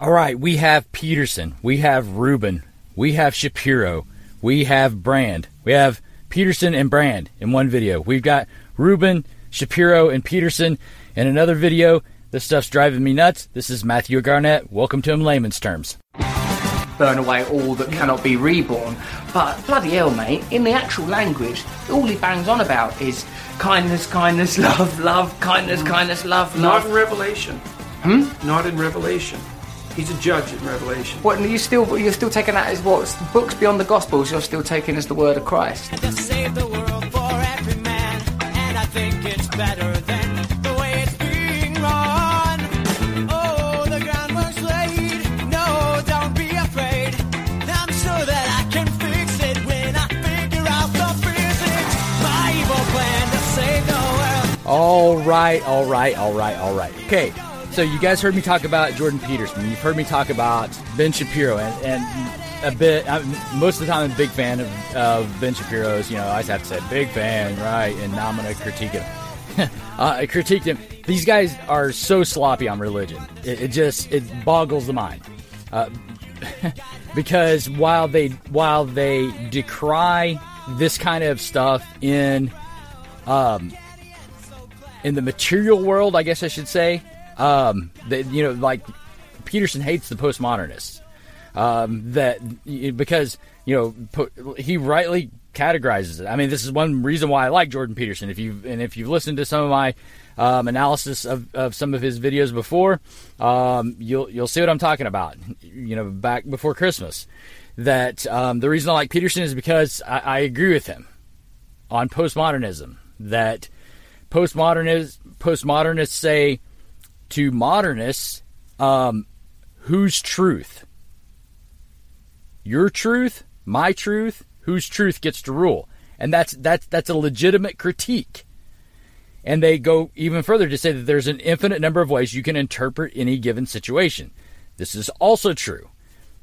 All right, we have Peterson, we have Rubin, we have Shapiro, we have Brand, we have Peterson and Brand in one video. We've got Rubin, Shapiro, and Peterson in another video. This stuff's driving me nuts. This is Matthew Garnett. Welcome to In Layman's Terms. burn away all that cannot be reborn. But bloody hell, mate, in the actual language, all he bangs on about is kindness, kindness, love, love, kindness, kindness, love, love. Not in. Revelation. Hmm? Not in Revelation. He's a judge in Revelation. What? You still you're still taking that as what books beyond the Gospels? You're still taking as the word of Christ. to save the world for every man. And I think it's better than the way it's being run. Oh, the groundwork's laid. No, don't be afraid. I'm sure that I can fix it when I figure out the physics. My evil plan to save the world. All right, all right, all right, all right. Okay, so you guys heard me talk about Jordan Peterson. You've heard me talk about Ben Shapiro, and, and a bit. I'm, most of the time, I'm a big fan of, of Ben Shapiro's. You know, I have to say big fan, right? And now I'm to critique him. uh, I critiqued him. These guys are so sloppy on religion. It, it just it boggles the mind. Uh, because while they while they decry this kind of stuff in um, in the material world, I guess I should say, um, that you know, like Peterson hates the postmodernists. Um, that because you know po- he rightly categorizes it. I mean, this is one reason why I like Jordan Peterson. If you and if you've listened to some of my um, analysis of, of some of his videos before, um, you'll you'll see what I'm talking about. You know, back before Christmas, that um, the reason I like Peterson is because I, I agree with him on postmodernism. That postmodernists postmodernists say to modernists, um, whose truth? Your truth, my truth, whose truth gets to rule? And that's that's that's a legitimate critique. And they go even further to say that there's an infinite number of ways you can interpret any given situation. This is also true.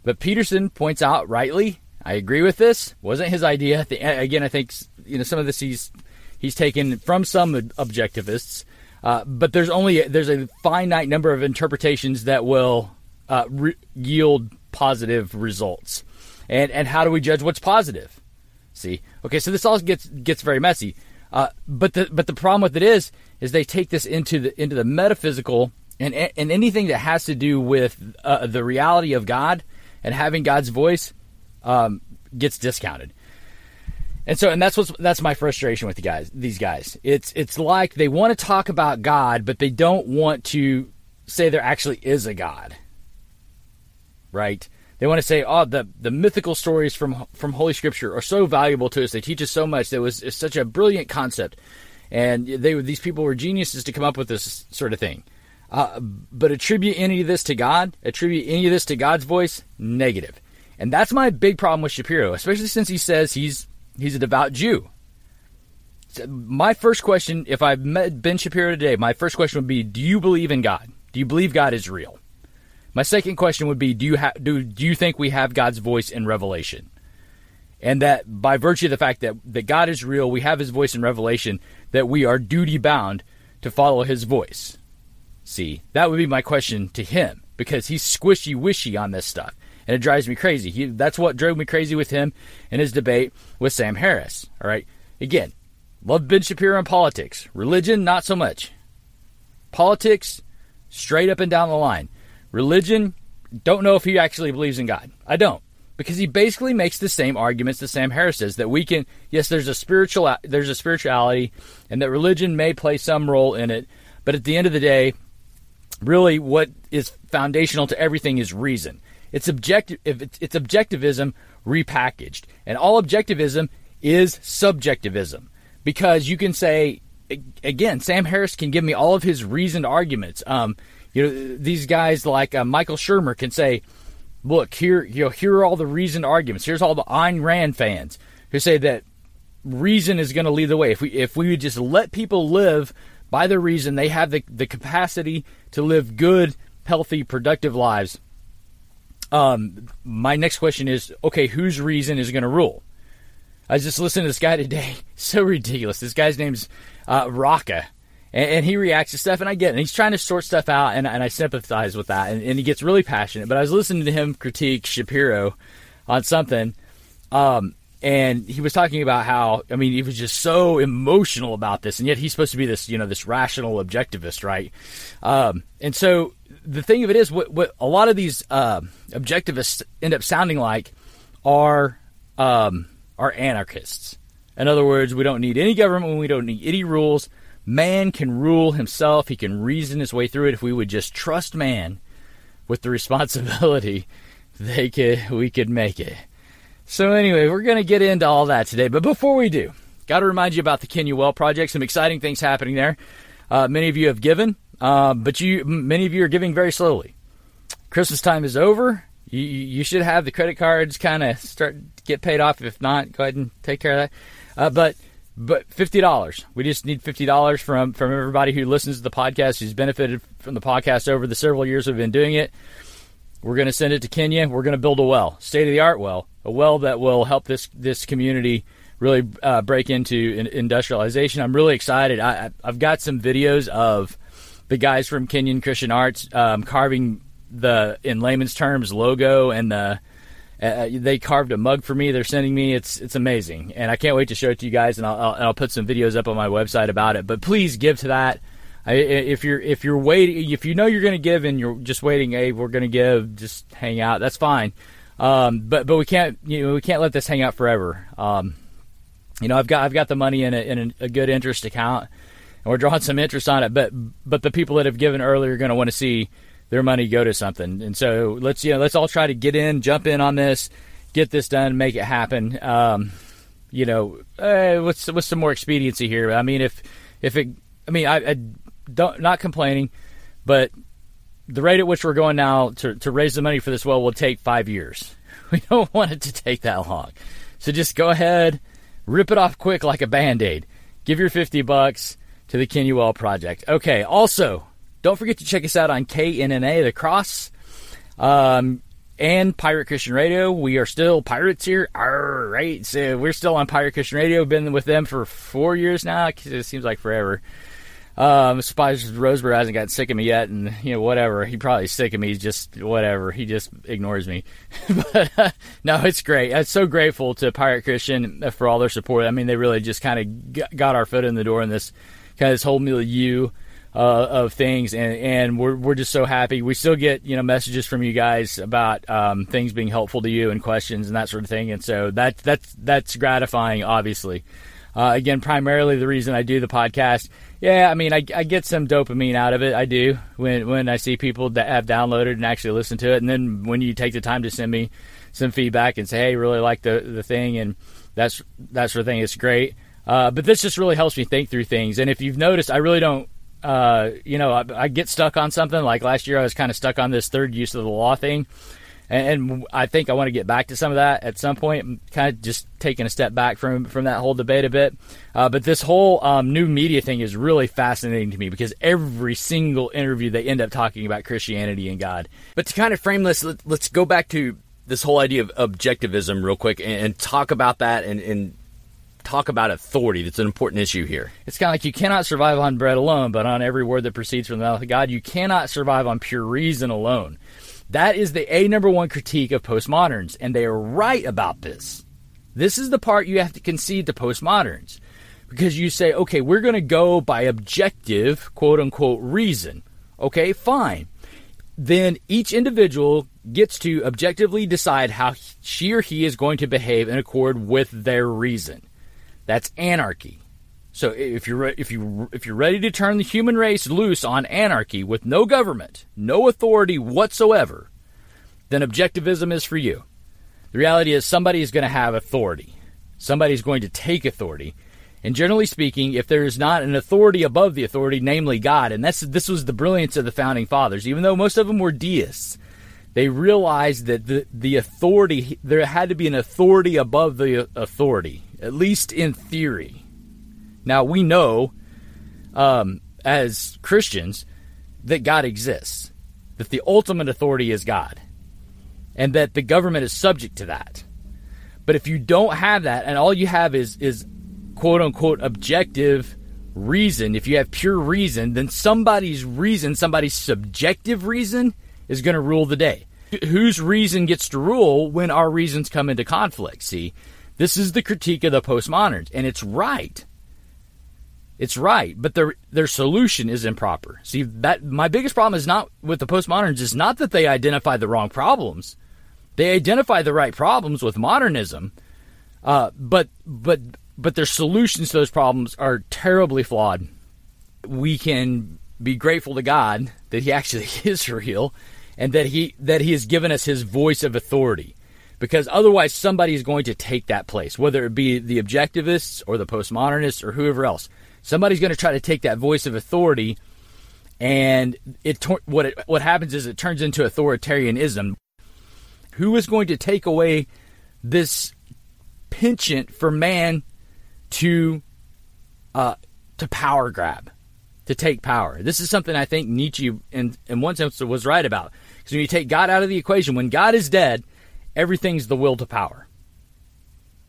But Peterson points out rightly, I agree with this. Wasn't his idea. Again, I think you know some of this he's he's taken from some objectivists, uh, but there's only there's a finite number of interpretations that will uh, re- yield positive results. And and how do we judge what's positive? See, okay, so this all gets gets very messy. Uh, but the but the problem with it is is they take this into the into the metaphysical and and anything that has to do with uh, the reality of God and having God's voice um, gets discounted. And so, and that's what's that's my frustration with the guys. These guys, it's it's like they want to talk about God, but they don't want to say there actually is a God. Right? They want to say, oh, the the mythical stories from from Holy Scripture are so valuable to us. They teach us so much. That was such a brilliant concept, and they these people were geniuses to come up with this sort of thing. Uh, but attribute any of this to God, attribute any of this to God's voice, negative. And that's my big problem with Shapiro, especially since he says he's he's a devout Jew. My first question, if I met Ben Shapiro today, my first question would be, do you believe in God? Do you believe God is real? My second question would be, do you ha- do do you think we have God's voice in Revelation? And that by virtue of the fact that, that God is real, we have his voice in Revelation, that we are duty bound to follow his voice. See, that would be my question to him because he's squishy wishy on this stuff, and it drives me crazy. He, that's what drove me crazy with him in his debate with Sam Harris. All right, again, love Ben Shapiro on politics, religion not so much. Politics, straight up and down the line. Religion, don't know if he actually believes in God. I don't because he basically makes the same arguments that Sam Harris does that we can yes there's a spiritual there's a spirituality and that religion may play some role in it but at the end of the day really what is foundational to everything is reason. It's objective. It's, it's objectivism repackaged, and all objectivism is subjectivism because you can say again, Sam Harris can give me all of his reasoned arguments. Um, you know, these guys like uh, Michael Shermer can say, "Look here, you know, here are all the reasoned arguments. Here's all the Ayn Rand fans who say that reason is going to lead the way. If we if we would just let people live by their reason, they have the the capacity to live good, healthy, productive lives." Um, my next question is, okay, whose reason is going to rule? I was just listening to this guy today. So ridiculous. This guy's name's uh, Rocca, and, and he reacts to stuff, and I get it. And he's trying to sort stuff out, and, and I sympathize with that. And, and he gets really passionate. But I was listening to him critique Shapiro on something, um, and he was talking about how I mean he was just so emotional about this, and yet he's supposed to be this you know this rational objectivist, right? Um, and so the thing of it is, what, what a lot of these uh, objectivists end up sounding like are um, are anarchists. In other words, we don't need any government, we don't need any rules. Man can rule himself; he can reason his way through it. If we would just trust man with the responsibility, they could we could make it. So anyway, we're going to get into all that today. But before we do, got to remind you about the Kenya Well Project. Some exciting things happening there. Uh, many of you have given, uh, but you many of you are giving very slowly. Christmas time is over. You, you should have the credit cards kind of start get paid off. If not, go ahead and take care of that. Uh, but but fifty dollars. We just need fifty dollars from from everybody who listens to the podcast, who's benefited from the podcast over the several years we've been doing it. We're going to send it to Kenya. We're going to build a well, state of the art well, a well that will help this this community really uh, break into in- industrialization. I'm really excited. I- I've got some videos of the guys from Kenyan Christian Arts um, carving the, in layman's terms, logo and the. Uh, they carved a mug for me. They're sending me. It's it's amazing, and I can't wait to show it to you guys. And I'll, I'll, I'll put some videos up on my website about it. But please give to that. I, if you're if you're waiting, if you know you're going to give and you're just waiting, hey, we're going to give, just hang out. That's fine. Um, but but we can't you know we can't let this hang out forever. Um, you know I've got I've got the money in a, in a good interest account, and we're drawing some interest on it. But but the people that have given earlier are going to want to see their money go to something. And so let's you know let's all try to get in, jump in on this, get this done, make it happen. Um, you know, uh, what's what's some more expediency here? I mean, if if it, I mean, I, I don't not complaining, but the rate at which we're going now to to raise the money for this well will take five years. We don't want it to take that long, so just go ahead, rip it off quick like a band aid. Give your fifty bucks to the Well Project. Okay. Also, don't forget to check us out on KNNA The Cross. Um, and Pirate Christian Radio. We are still pirates here. All right. So we're still on Pirate Christian Radio. Been with them for four years now. It seems like forever. Um, surprised Rosebrough hasn't got sick of me yet, and you know whatever. He probably sick of me. He's just whatever. He just ignores me. but uh, no, it's great. I'm so grateful to Pirate Christian for all their support. I mean, they really just kind of got our foot in the door in this kind of this whole milieu uh, of things, and and we're we're just so happy. We still get you know messages from you guys about um, things being helpful to you and questions and that sort of thing, and so that that's that's gratifying, obviously. Uh, again, primarily the reason I do the podcast. Yeah, I mean, I, I get some dopamine out of it. I do when when I see people that have downloaded and actually listen to it, and then when you take the time to send me some feedback and say, "Hey, really like the the thing," and that's that sort of thing. It's great. Uh, but this just really helps me think through things. And if you've noticed, I really don't. Uh, you know, I, I get stuck on something. Like last year, I was kind of stuck on this third use of the law thing and, and I think I want to get back to some of that at some point. Kind of just taking a step back from from that whole debate a bit. Uh, but this whole um, new media thing is really fascinating to me because every single interview they end up talking about Christianity and God. But to kind of frame this, let, us go back to this whole idea of objectivism real quick and, and talk about that and, and talk about authority. That's an important issue here. It's kind of like you cannot survive on bread alone, but on every word that proceeds from the mouth of God. You cannot survive on pure reason alone. That is the A number one critique of postmoderns, and they are right about this. This is the part you have to concede to postmoderns. Because you say, okay, we're going to go by objective, quote unquote, reason. Okay, fine. Then each individual gets to objectively decide how she or he is going to behave in accord with their reason. That's anarchy. So if you're if you if you're ready to turn the human race loose on anarchy with no government, no authority whatsoever, then objectivism is for you. The reality is somebody is going to have authority. Somebody's going to take authority. And generally speaking, if there is not an authority above the authority, namely God, and that's this was the brilliance of the founding fathers, even though most of them were deists, they realized that the, the authority there had to be an authority above the authority, at least in theory. Now we know, um, as Christians, that God exists, that the ultimate authority is God, and that the government is subject to that. But if you don't have that, and all you have is is quote unquote objective reason, if you have pure reason, then somebody's reason, somebody's subjective reason, is going to rule the day. Whose reason gets to rule when our reasons come into conflict? See, this is the critique of the postmoderns, and it's right. It's right, but their their solution is improper. See that my biggest problem is not with the postmoderns is not that they identify the wrong problems. They identify the right problems with modernism, uh, but but but their solutions to those problems are terribly flawed. We can be grateful to God that He actually is real, and that He that He has given us His voice of authority because otherwise somebody is going to take that place, whether it be the objectivists or the postmodernists or whoever else. Somebody's going to try to take that voice of authority, and it what it, what happens is it turns into authoritarianism. Who is going to take away this penchant for man to uh, to power grab, to take power? This is something I think Nietzsche, in in one sense, was right about. Because when you take God out of the equation, when God is dead, everything's the will to power.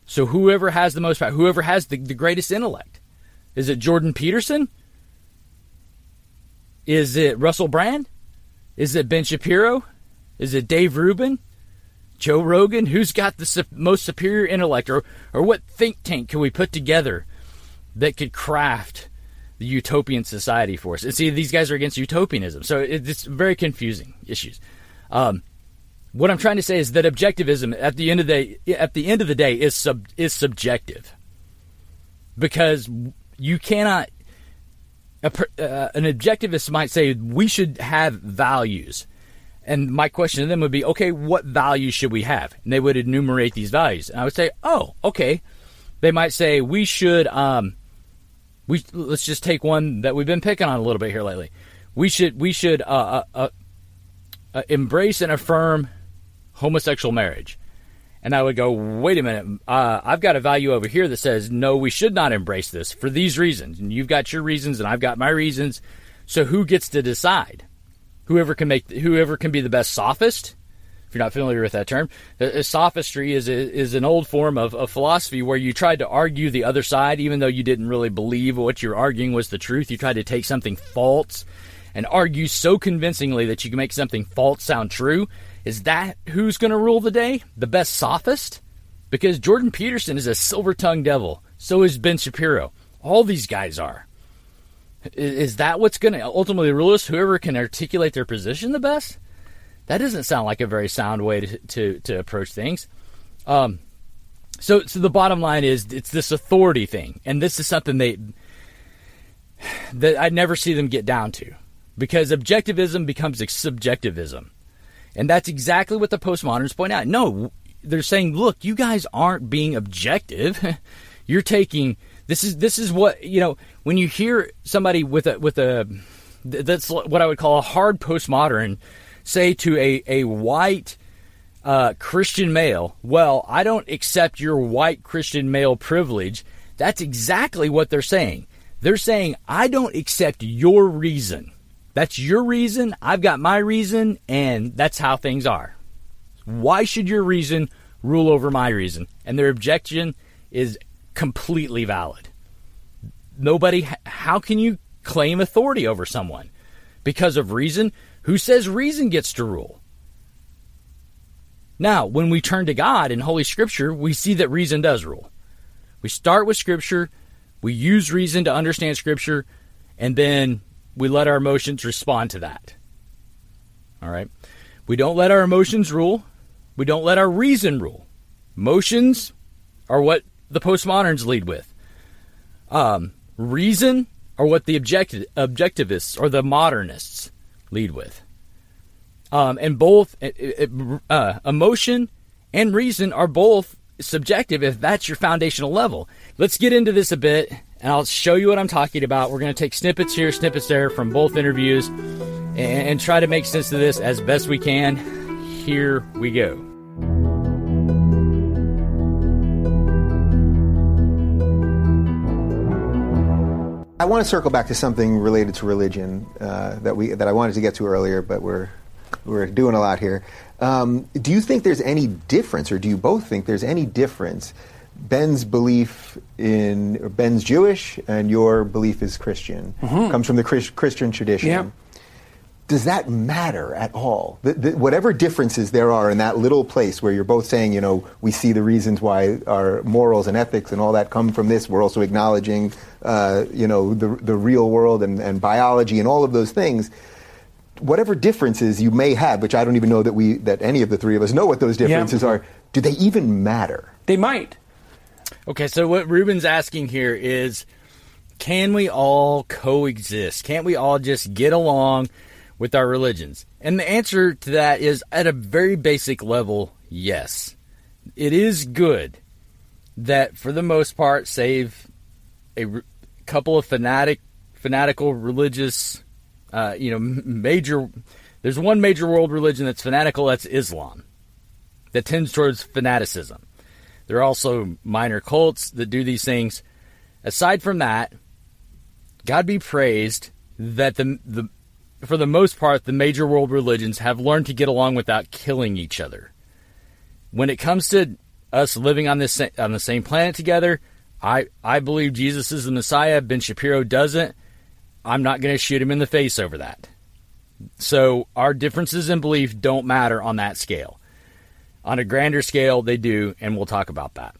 So whoever has the most power, whoever has the, the greatest intellect, is it Jordan Peterson? Is it Russell Brand? Is it Ben Shapiro? Is it Dave Rubin? Joe Rogan? Who's got the su- most superior intellect? Or, or what think tank can we put together that could craft the utopian society for us? And see, these guys are against utopianism. So it, it's very confusing issues. Um, what I'm trying to say is that objectivism at the end of the day, at the end of the day is sub, is subjective because you cannot. A, uh, an objectivist might say we should have values, and my question to them would be, okay, what values should we have? And they would enumerate these values, and I would say, oh, okay. They might say we should. Um, we let's just take one that we've been picking on a little bit here lately. We should we should uh, uh, uh, embrace and affirm homosexual marriage. And I would go, wait a minute, uh, I've got a value over here that says, no, we should not embrace this for these reasons. And you've got your reasons, and I've got my reasons. So who gets to decide? Whoever can make, whoever can be the best sophist. If you're not familiar with that term, sophistry is a, is an old form of, of philosophy where you tried to argue the other side, even though you didn't really believe what you're arguing was the truth. You tried to take something false and argue so convincingly that you can make something false sound true. Is that who's going to rule the day? The best sophist? Because Jordan Peterson is a silver tongued devil. So is Ben Shapiro. All these guys are. Is that what's going to ultimately rule us? Whoever can articulate their position the best? That doesn't sound like a very sound way to, to, to approach things. Um, so, so the bottom line is it's this authority thing, and this is something they that I never see them get down to, because objectivism becomes subjectivism. And that's exactly what the postmoderns point out. No, they're saying, look, you guys aren't being objective. You're taking this is this is what you know when you hear somebody with a with a that's what I would call a hard postmodern say to a a white uh, Christian male, well, I don't accept your white Christian male privilege. That's exactly what they're saying. They're saying I don't accept your reason. That's your reason. I've got my reason, and that's how things are. Why should your reason rule over my reason? And their objection is completely valid. Nobody, how can you claim authority over someone? Because of reason? Who says reason gets to rule? Now, when we turn to God in Holy Scripture, we see that reason does rule. We start with Scripture, we use reason to understand Scripture, and then we let our emotions respond to that. All right? We don't let our emotions rule. We don't let our reason rule. Emotions are what the postmoderns lead with. Um, reason are what the objective, objectivists or the modernists lead with. Um, and both uh, emotion and reason are both subjective if that's your foundational level. Let's get into this a bit and I'll show you what I'm talking about. We're going to take snippets here, snippets there from both interviews and, and try to make sense of this as best we can. Here we go. I want to circle back to something related to religion uh, that we that I wanted to get to earlier, but we're we're doing a lot here. Um, do you think there's any difference, or do you both think there's any difference Ben's belief in or Ben's Jewish and your belief is Christian. Comes from the Chris, Christian tradition. Yeah. Does that matter at all? The, the, whatever differences there are in that little place where you're both saying, you know, we see the reasons why our morals and ethics and all that come from this. We're also acknowledging, uh, you know, the, the real world and, and biology and all of those things whatever differences you may have, which I don't even know that we that any of the three of us know what those differences are, do they even matter? They might. Okay, so what Rubin's asking here is can we all coexist? Can't we all just get along with our religions? And the answer to that is at a very basic level, yes. It is good that for the most part save a couple of fanatic fanatical religious uh, you know major there's one major world religion that's fanatical that's Islam that tends towards fanaticism. There are also minor cults that do these things. Aside from that, God be praised that the the for the most part the major world religions have learned to get along without killing each other. When it comes to us living on this on the same planet together, I I believe Jesus is the Messiah. Ben Shapiro doesn't. I'm not going to shoot him in the face over that. So our differences in belief don't matter on that scale. On a grander scale, they do, and we'll talk about that.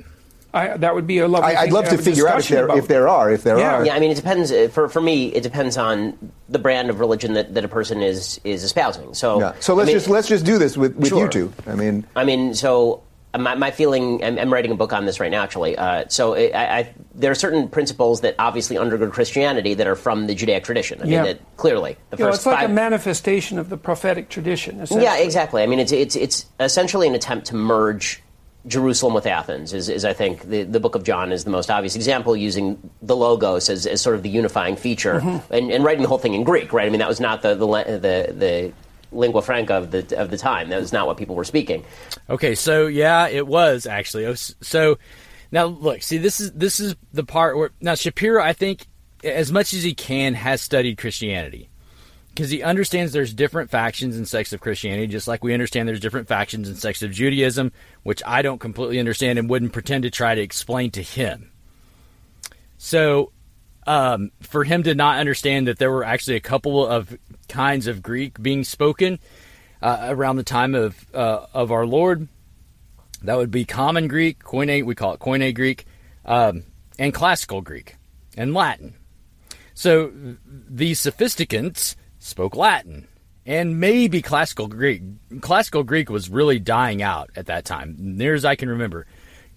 I, that would be a lovely. I, I'd love to have figure out if there if there are if there Yeah. are. Yeah, I mean, it depends. uh, For for me, it depends on the brand of religion that, that a person is is espousing. So, Yeah. So let's mean- just let's just do this with, with you Sure. two. I mean, I mean, so my, my feeling, I'm, I'm writing a book on this right now, actually. Uh, so I, I, there are certain principles that obviously undergird Christianity that are from the Judaic tradition. I mean, Yeah. that clearly the You know, it's like five. a manifestation of the prophetic tradition. yeah, exactly. I mean, it's it's it's essentially an attempt to merge. Jerusalem with Athens is, is I think the, the book of John is the most obvious example using the logos as, as sort of the unifying feature Mm-hmm. and, and writing the whole thing in Greek, right? I mean that was not the the, the, the lingua franca of the of the time. That was not what people were speaking. Okay, so yeah, it was actually. Oh, so now look, see this is this is the part where now Shapiro, I think, as much as he can, has studied Christianity because he understands there's different factions and sects of Christianity, just like we understand there's different factions and sects of Judaism, which I don't completely understand and wouldn't pretend to try to explain to him. So, um, for him to not understand that there were actually a couple of kinds of Greek being spoken uh, around the time of uh, of our Lord, that would be Common Greek, Koine, we call it Koine Greek, um, and Classical Greek, and Latin. So these sophisticants spoke Latin and maybe Classical Greek. Classical Greek was really dying out at that time, near as I can remember.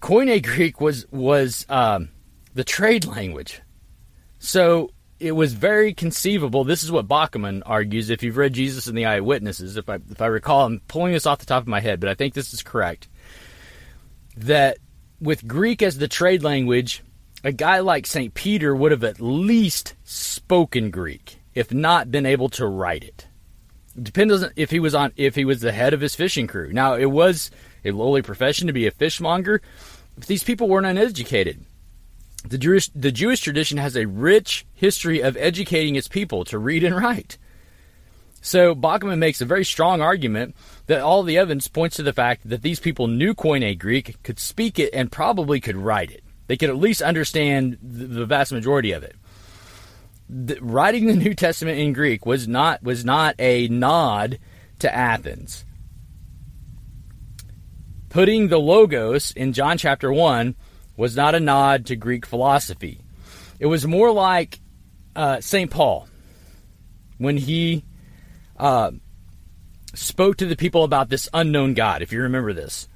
Koine Greek was was um, the trade language, so it was very conceivable. This is what Bauckham argues. If you've read Jesus and the Eyewitnesses, if I if I recall, I'm pulling this off the top of my head, but I think this is correct. That with Greek as the trade language, a guy like St. Peter would have at least spoken Greek, if not been able to write it. It depends if he was on if he was the head of his fishing crew. Now it was a lowly profession to be a fishmonger, If these people weren't uneducated. The Jewish the Jewish tradition has a rich history of educating its people to read and write. So Bauckham makes a very strong argument that all the evidence points to the fact that these people knew Koine Greek, could speak it, and probably could write it. They could at least understand the, vast majority of it. The, writing the New Testament in Greek was not was not a nod to Athens. Putting the logos in John chapter one was not a nod to Greek philosophy. It was more like uh, Saint Paul when he uh, spoke to the people about this unknown God. If you remember this,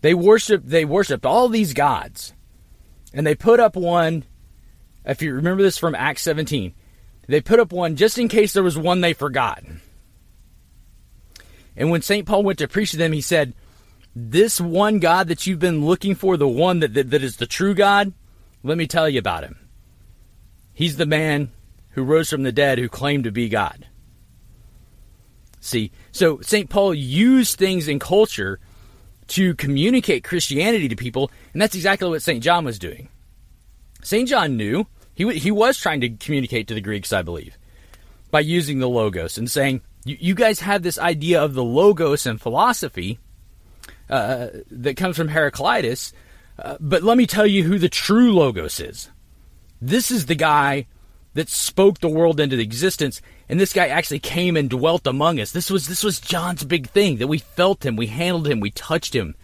they worshiped they worshipped all these gods, and they put up one. If you remember this from Acts 17, they put up one just in case there was one they forgot. And when St. Paul went to preach to them, he said, This one God that you've been looking for, the one that, that, that is the true God, let me tell you about him. He's the man who rose from the dead who claimed to be God. See, so St. Paul used things in culture to communicate Christianity to people, and that's exactly what St. John was doing. St. John knew he, he was trying to communicate to the Greeks, I believe, by using the Logos and saying, you, you guys have this idea of the Logos and philosophy uh, that comes from Heraclitus Uh, but let me tell you who the true Logos is. This is the guy that spoke the world into existence, and this guy actually came and dwelt among us. This was this was John's big thing that we felt him, we handled him, we touched him.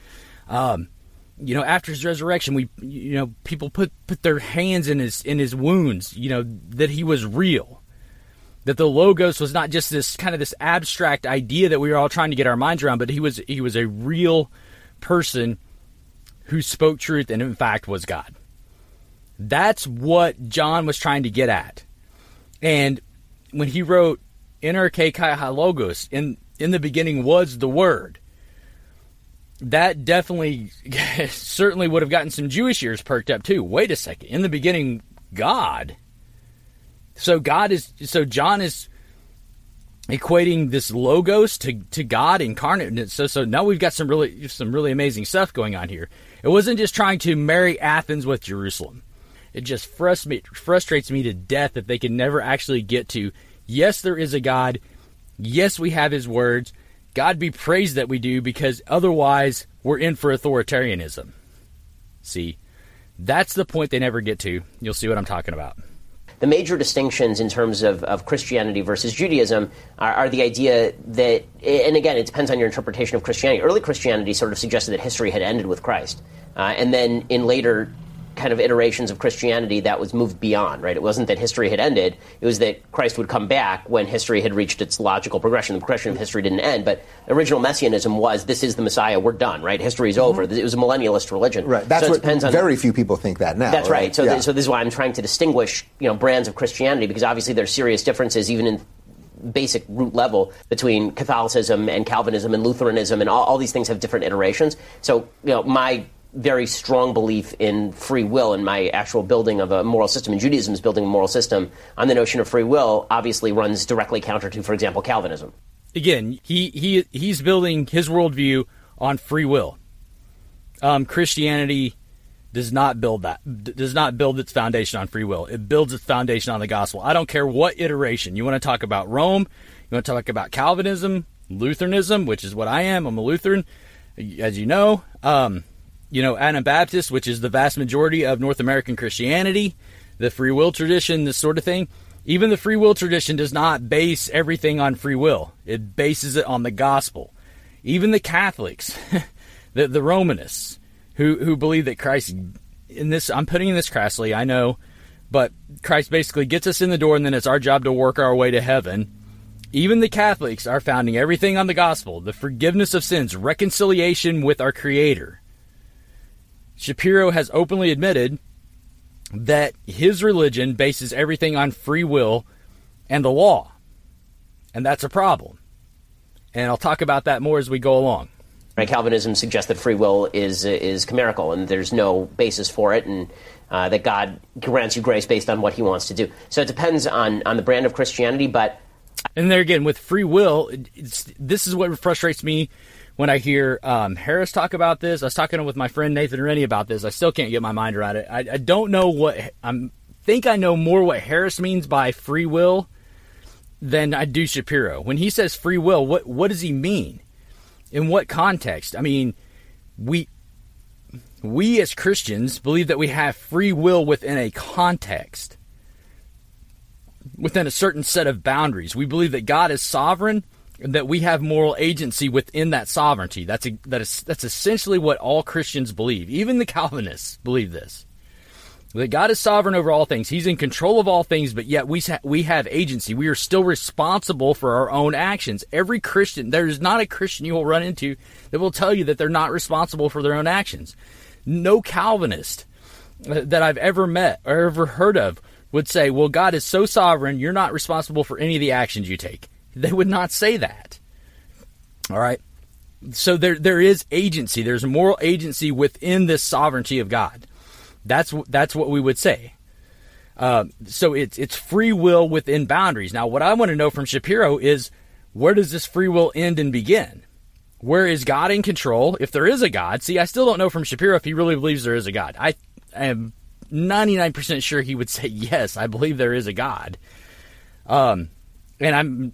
Um, you know, after his resurrection, we you know people put put their hands in his in his wounds. You know that he was real, that the logos was not just this kind of this abstract idea that we were all trying to get our minds around, but he was he was a real person who spoke truth and in fact was God. That's what John was trying to get at. And when he wrote NRK Kai Logos, in in the beginning was the word. That definitely certainly would have gotten some Jewish ears perked up too. Wait a second. In the beginning, God. So God is so John is equating this logos to, to God incarnate. So so now we've got some really some really amazing stuff going on here. It wasn't just trying to marry Athens with Jerusalem. It just frustrates me to death that they can never actually get to yes, there is a God. Yes, we have his words. God be praised that we do because otherwise we're in for authoritarianism. See, that's the point they never get to. You'll see what I'm talking about the major distinctions in terms of, of Christianity versus Judaism are, are, the idea that, and again, it depends on your interpretation of Christianity. Early Christianity sort of suggested that history had ended with Christ. Uh, and then in later kind of iterations of Christianity that was moved beyond, right? It wasn't that history had ended, it was that Christ would come back when history had reached its logical progression. The progression of history didn't end, but original messianism was this is the Messiah, we're done, right? History's mm-hmm. over. It was a millennialist religion. Right. That's so what depends on, very few people think that now. That's right. right. So, yeah. th- so this is why I'm trying to distinguish, you know, brands of Christianity because obviously there's serious differences even in basic root level between Catholicism and Calvinism and Lutheranism, and all, all, these things have different iterations. So, you know, my very strong belief in free will and my actual building of a moral system, and Judaism is building a moral system on the notion of free will, obviously runs directly counter to, for example, Calvinism. Again, he, he he's building his worldview on free will. Um, Christianity does not build that does not build its foundation on free will. It builds its foundation on the gospel. I don't care what iteration you want to talk about Rome, you want to talk about Calvinism, Lutheranism, which is what I am. I'm a Lutheran, as you know. Um, you know, Anabaptist, which is the vast majority of North American Christianity, the free will tradition, this sort of thing. Even the free will tradition does not base everything on free will. It bases it on the gospel. Even the Catholics, the, the Romanists, who, who believe that Christ, in this, I'm putting in this crassly, I know, but Christ basically gets us in the door and then it's our job to work our way to heaven. Even the Catholics are founding everything on the gospel, the forgiveness of sins, reconciliation with our Creator. Shapiro has openly admitted that his religion bases everything on free will and the law. And that's a problem. And I'll talk about that more as we go along. Right, Calvinism suggests that free will is is chimerical and there's no basis for it, and uh, that God grants you grace based on what He wants to do. So it depends on on the brand of Christianity, but and there again with free will, this is what frustrates me when I hear um, Harris talk about this, I was talking with my friend Nathan Rennie about this. I still can't get my mind around it. I, I don't know what I think I know more what Harris means by free will than I do Shapiro. When he says free will, what what does he mean? In what context? I mean, we we as Christians believe that we have free will within a context, within a certain set of boundaries. We believe that God is sovereign that we have moral agency within that sovereignty. That's a, that is that's essentially what all Christians believe. Even the Calvinists believe this. That God is sovereign over all things. He's in control of all things, but yet we we have agency. We are still responsible for our own actions. Every Christian, there is not a Christian you will run into that will tell you that they're not responsible for their own actions. No Calvinist uh, that I've ever met or ever heard of would say, "Well, God is so sovereign, you're not responsible for any of the actions you take." They would not say that. All right. So there there is agency. There's moral agency within this sovereignty of God. That's that's what we would say. Uh, so it's it's free will within boundaries. Now, what I want to know from Shapiro is where does this free will end and begin? Where is God in control? If there is a God, see, I still don't know from Shapiro if he really believes there is a God. I am 99% sure he would say yes. I believe there is a God. Um, and I'm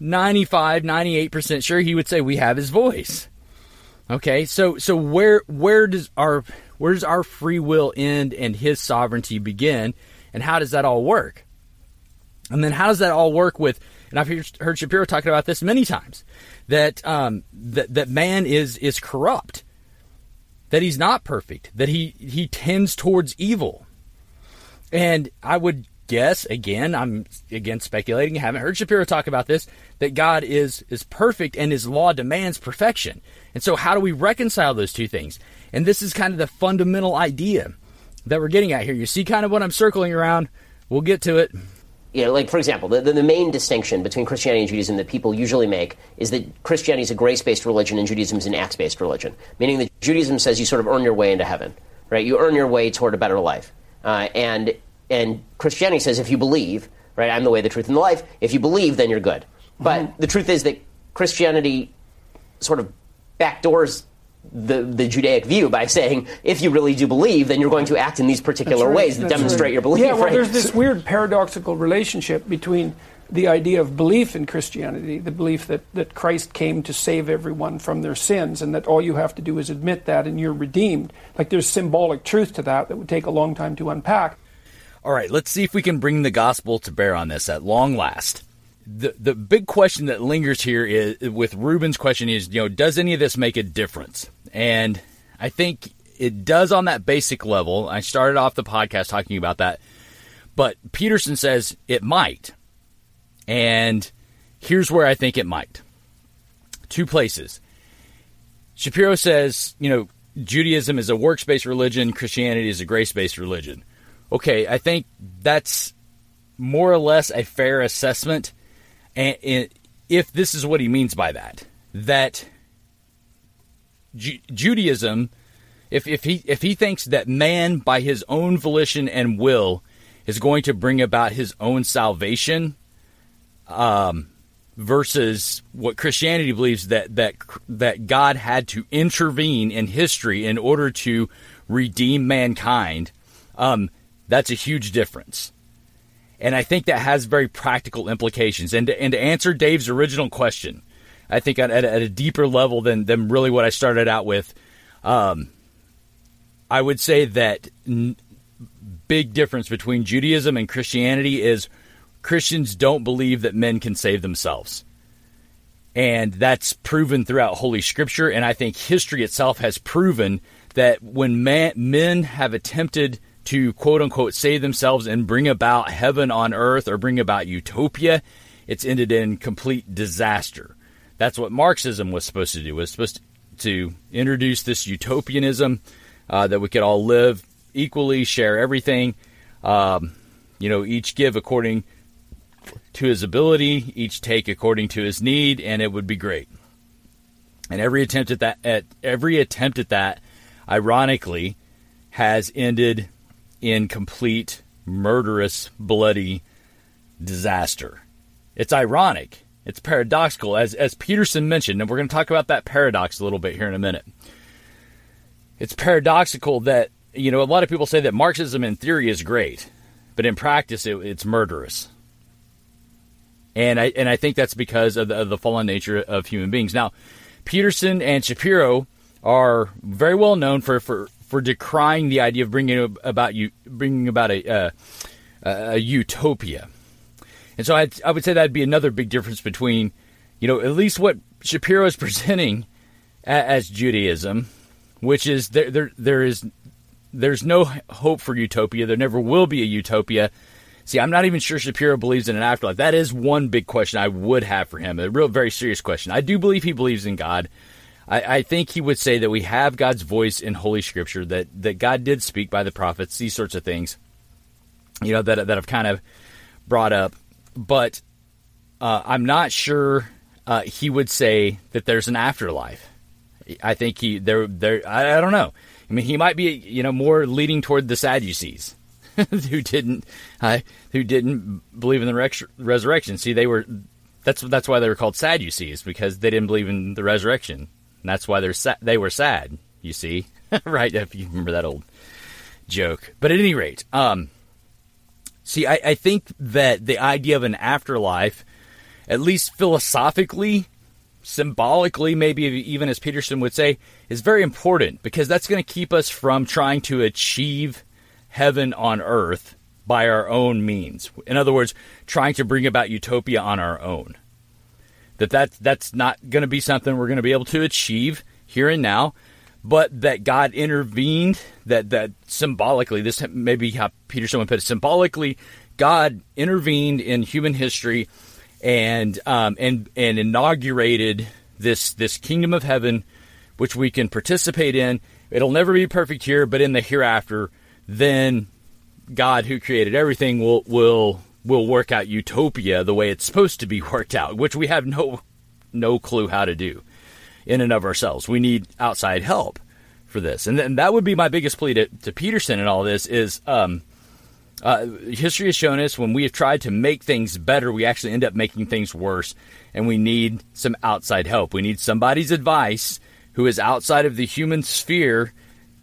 95, 98% sure he would say we have his voice. Okay, so so where where does our where does our free will end and His sovereignty begin, and how does that all work? And then how does that all work with? And I've heard, Shapiro talking about this many times that um, that that man is is corrupt, that he's not perfect, that he he tends towards evil, and I would guess again, I'm again speculating. Haven't heard Shapiro talk about this. That God is is perfect and His law demands perfection. And so, how do we reconcile those two things? And this is kind of the fundamental idea that we're getting at here. You see, kind of what I'm circling around. We'll get to it. know, like for example, the, the, main distinction between Christianity and Judaism that people usually make is that Christianity is a grace-based religion and Judaism is an acts-based religion. Meaning that Judaism says you sort of earn your way into heaven, right? You earn your way toward a better life, uh, and and Christianity says if you believe, right, I'm the way, the truth, and the life. If you believe, then you're good. But mm-hmm. the truth is that Christianity sort of backdoors the, the Judaic view by saying if you really do believe, then you're going to act in these particular right, ways that demonstrate right. your belief. Yeah, well, right? there's this weird paradoxical relationship between the idea of belief in Christianity, the belief that, that Christ came to save everyone from their sins, and that all you have to do is admit that and you're redeemed. Like there's symbolic truth to that that would take a long time to unpack. All right, let's see if we can bring the gospel to bear on this at long last. The the big question that lingers here is with Rubin's question is, you know, does any of this make a difference? And I think it does on that basic level. I started off the podcast talking about that. But Peterson says it might. And here's where I think it might. Two places. Shapiro says, you know, Judaism is a works based religion, Christianity is a grace based religion. Okay, I think that's more or less a fair assessment. And if this is what he means by that, that Ju- Judaism, if, if he if he thinks that man by his own volition and will is going to bring about his own salvation, um, versus what Christianity believes that that that God had to intervene in history in order to redeem mankind, um, that's a huge difference. And I think that has very practical implications. And to, and to answer Dave's original question, I think at, at, a- deeper level than, than really what I started out with, um, I would say that n- big difference between Judaism and Christianity is Christians don't believe that men can save themselves. And that's proven throughout Holy Scripture. And I think history itself has proven that when man, men have attempted to quote unquote save themselves and bring about heaven on earth or bring about utopia, it's ended in complete disaster. That's what Marxism was supposed to do. It was supposed to introduce this utopianism uh, that we could all live equally, share everything, um, you know, each give according to his ability, each take according to his need, and it would be great. And every attempt at that, at every attempt at that, ironically, has ended in complete murderous, bloody disaster. It's ironic. It's paradoxical, as as Peterson mentioned, and we're going to talk about that paradox a little bit here in a minute. It's paradoxical that you know a lot of people say that Marxism in theory is great, but in practice it, it's murderous. And I and I think that's because of the, of the fallen nature of human beings. Now, Peterson and Shapiro are very well known for for, for decrying the idea of bringing about you bringing about a uh, a utopia. And so I, I would say that'd be another big difference between, you know, at least what Shapiro is presenting as Judaism, which is there there there is there's no hope for utopia. There never will be a utopia. See, I'm not even sure Shapiro believes in an afterlife. That is one big question I would have for him. A real, very serious question. I do believe he believes in God. I, I think he would say that we have God's voice in Holy Scripture, that, that God did speak by the prophets, these sorts of things, you know, that, that I've kind of brought up. But uh, I'm not sure uh, he would say that there's an afterlife. I think he there there I, I don't know. I mean, he might be you know more leading toward the Sadducees, who didn't uh, who didn't believe in the rex- resurrection. See, they were that's that's why they were called Sadducees because they didn't believe in the resurrection. And that's why they're sa- they were sad. You see, right? If you remember that old joke. But at any rate, um, see, I, I think that the idea of an afterlife, at least philosophically, symbolically, maybe even as Peterson would say, is very important because that's going to keep us from trying to achieve heaven on earth by our own means. In other words, trying to bring about utopia on our own. That that's, that's not going to be something we're going to be able to achieve here and now, but that God intervened, that, that symbolically, this may be how Peterson would put it, symbolically, God intervened in human history and um, and and inaugurated this this kingdom of heaven, which we can participate in. It'll never be perfect here, but in the hereafter, then God, who created everything, will will will work out utopia the way it's supposed to be worked out, which we have no no clue how to do in and of ourselves. We need outside help for this, and, that would be my biggest plea to, to Peterson and all this is. Um, uh, history has shown us when we have tried to make things better, we actually end up making things worse, and we need some outside help. We need somebody's advice who is outside of the human sphere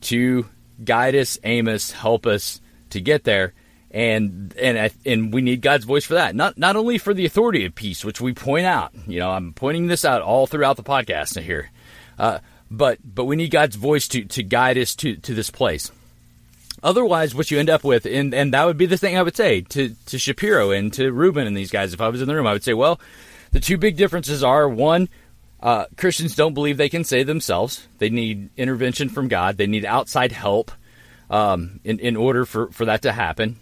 to guide us, aim us, help us to get there. And and and we need God's voice for that. Not not only for the authority of peace, which we point out. You know, I'm pointing this out all throughout the podcast here, uh, but but we need God's voice to to guide us to to this place. Otherwise, what you end up with, and, and that would be the thing I would say to, to Shapiro and to Rubin and these guys, if I was in the room, I would say, well, the two big differences are one, uh, Christians don't believe they can save themselves. They need intervention from God. They need outside help um, in, in order for, for that to happen.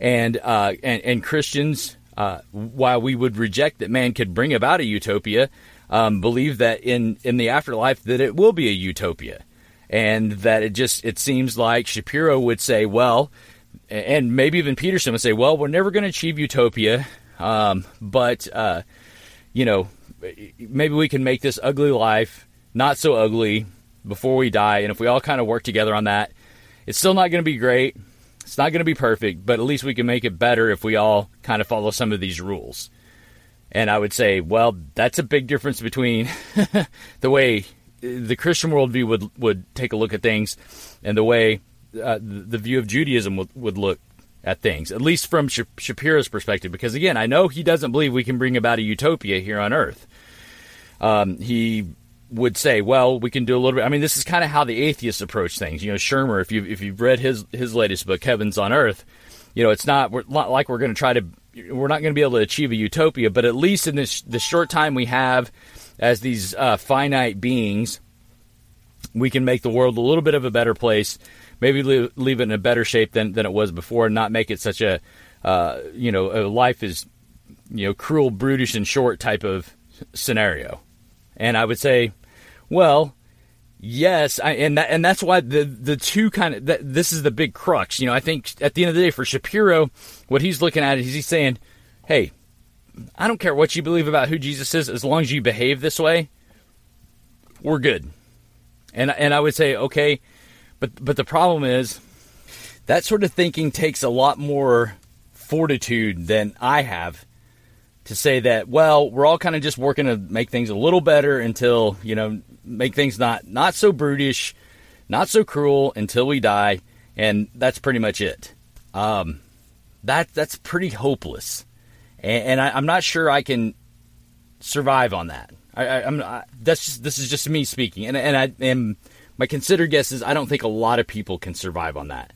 And, uh, and, and Christians, uh, while we would reject that man could bring about a utopia, um, believe that in, in the afterlife that it will be a utopia and that it just it seems like Shapiro would say, well, and maybe even Peterson would say, well, we're never going to achieve utopia, um, but uh, you know, maybe we can make this ugly life not so ugly before we die, and if we all kind of work together on that, it's still not going to be great. It's not going to be perfect, but at least we can make it better if we all kind of follow some of these rules. And I would say, well, that's a big difference between the way the Christian worldview would would take a look at things, and the way uh, the view of Judaism would, would look at things, at least from Shapiro's perspective. Because again, I know he doesn't believe we can bring about a utopia here on Earth. Um, he would say, well, we can do a little bit. I mean, this is kind of how the atheists approach things. You know, Shermer, if you if you've read his his latest book, Heavens on Earth, you know, it's not we're not like we're going to try to we're not going to be able to achieve a utopia, but at least in this the short time we have as these uh, finite beings, we can make the world a little bit of a better place. Maybe leave, leave it in a better shape than, than it was before, and not make it such a, uh, you know, a life is, you know, cruel, brutish, and short type of scenario. And I would say, well, yes, I, and that, and that's why the the two kind of that, this is the big crux. You know, I think at the end of the day, for Shapiro, what he's looking at is he's saying, hey, I don't care what you believe about who Jesus is, as long as you behave this way, we're good. And and I would say, okay, but but the problem is that sort of thinking takes a lot more fortitude than I have to say that, well, we're all kind of just working to make things a little better until, you know, make things not not so brutish, not so cruel until we die, and that's pretty much it. Um, that that's pretty hopeless and, and I, am not sure I can survive on that. I, am that's just this is just me speaking, and and I am my considered guess is I don't think a lot of people can survive on that.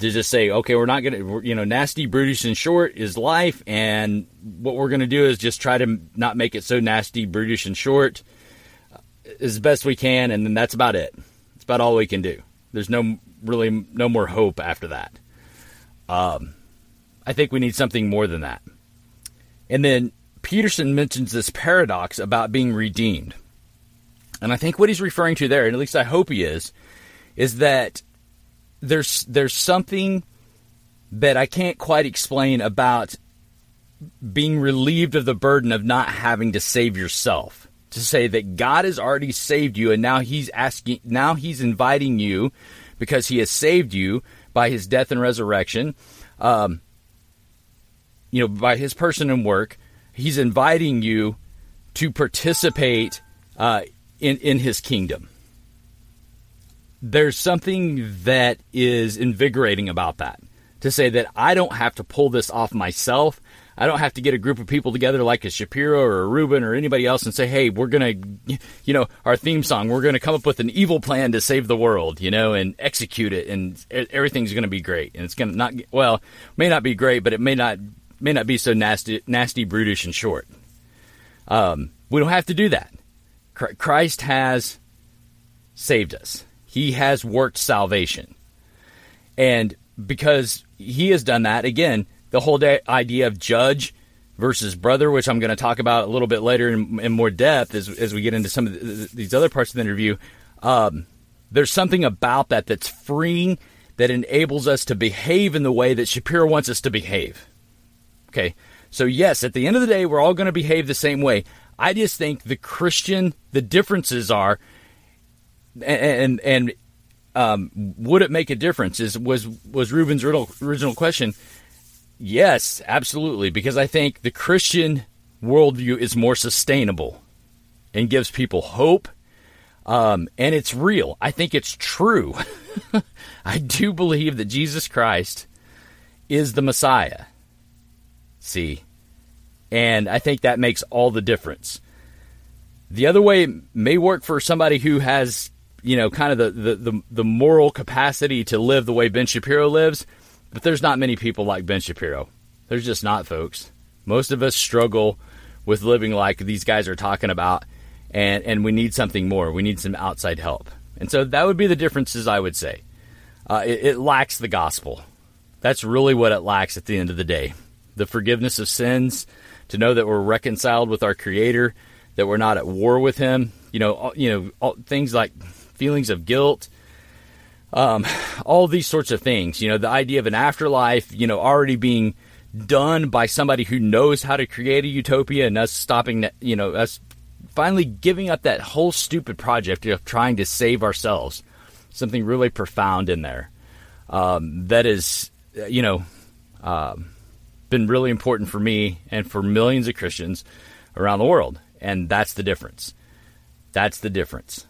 To just say, okay, we're not gonna, you know, nasty, brutish, and short is life, and what we're gonna do is just try to not make it so nasty, brutish, and short as best we can, and then that's about it. It's about all we can do. There's no really no more hope after that. Um, I think we need something more than that. And then Peterson mentions this paradox about being redeemed. And I think what he's referring to there, and at least I hope he is, is that there's there's something that I can't quite explain about being relieved of the burden of not having to save yourself. To say that God has already saved you and now he's asking now he's inviting you because he has saved you by his death and resurrection. Um, you know, by his person and work, he's inviting you to participate uh, in in his kingdom. There's something that is invigorating about that. To say that I don't have to pull this off myself. I don't have to get a group of people together like a Shapiro or a Rubin or anybody else and say, "Hey, we're gonna, you know, our theme song, we're gonna come up with an evil plan to save the world, you know, and execute it, and everything's gonna be great, and it's gonna not well, may not be great, but it may not may not be so nasty, nasty, brutish, and short. Um, we don't have to do that. Christ has saved us. He has worked salvation. And because he has done that, again, the whole idea of judge versus brother, which I'm going to talk about a little bit later in, in more depth as, as we get into some of the, these other parts of the interview, um, there's something about that that's freeing that enables us to behave in the way that Shapiro wants us to behave. Okay. So, yes, at the end of the day, we're all going to behave the same way. I just think the Christian, the differences are, and, and, um, would it make a difference? Is was was Rubin's original, original question? Yes, absolutely, because I think the Christian worldview is more sustainable and gives people hope, um, and it's real. I think it's true. I do believe that Jesus Christ is the Messiah. See, and I think that makes all the difference. The other way may work for somebody who has you know, kind of the, the, the, the, moral capacity to live the way Ben Shapiro lives, but there's not many people like Ben Shapiro. There's just not, folks. Most of us struggle with living like these guys are talking about, and, and we need something more. We need some outside help. And so that would be the differences, I would say. Uh, it, it lacks the gospel. That's really what it lacks at the end of the day the forgiveness of sins, to know that we're reconciled with our Creator, that we're not at war with Him. You know, you know, things like feelings of guilt, um, all these sorts of things. You know, the idea of an afterlife, you know, already being done by somebody who knows how to create a utopia and us stopping, you know, us finally giving up that whole stupid project of trying to save ourselves. Something really profound in there um, that is, you know, um, been really important for me and for millions of Christians around the world. And that's the difference. That's the difference.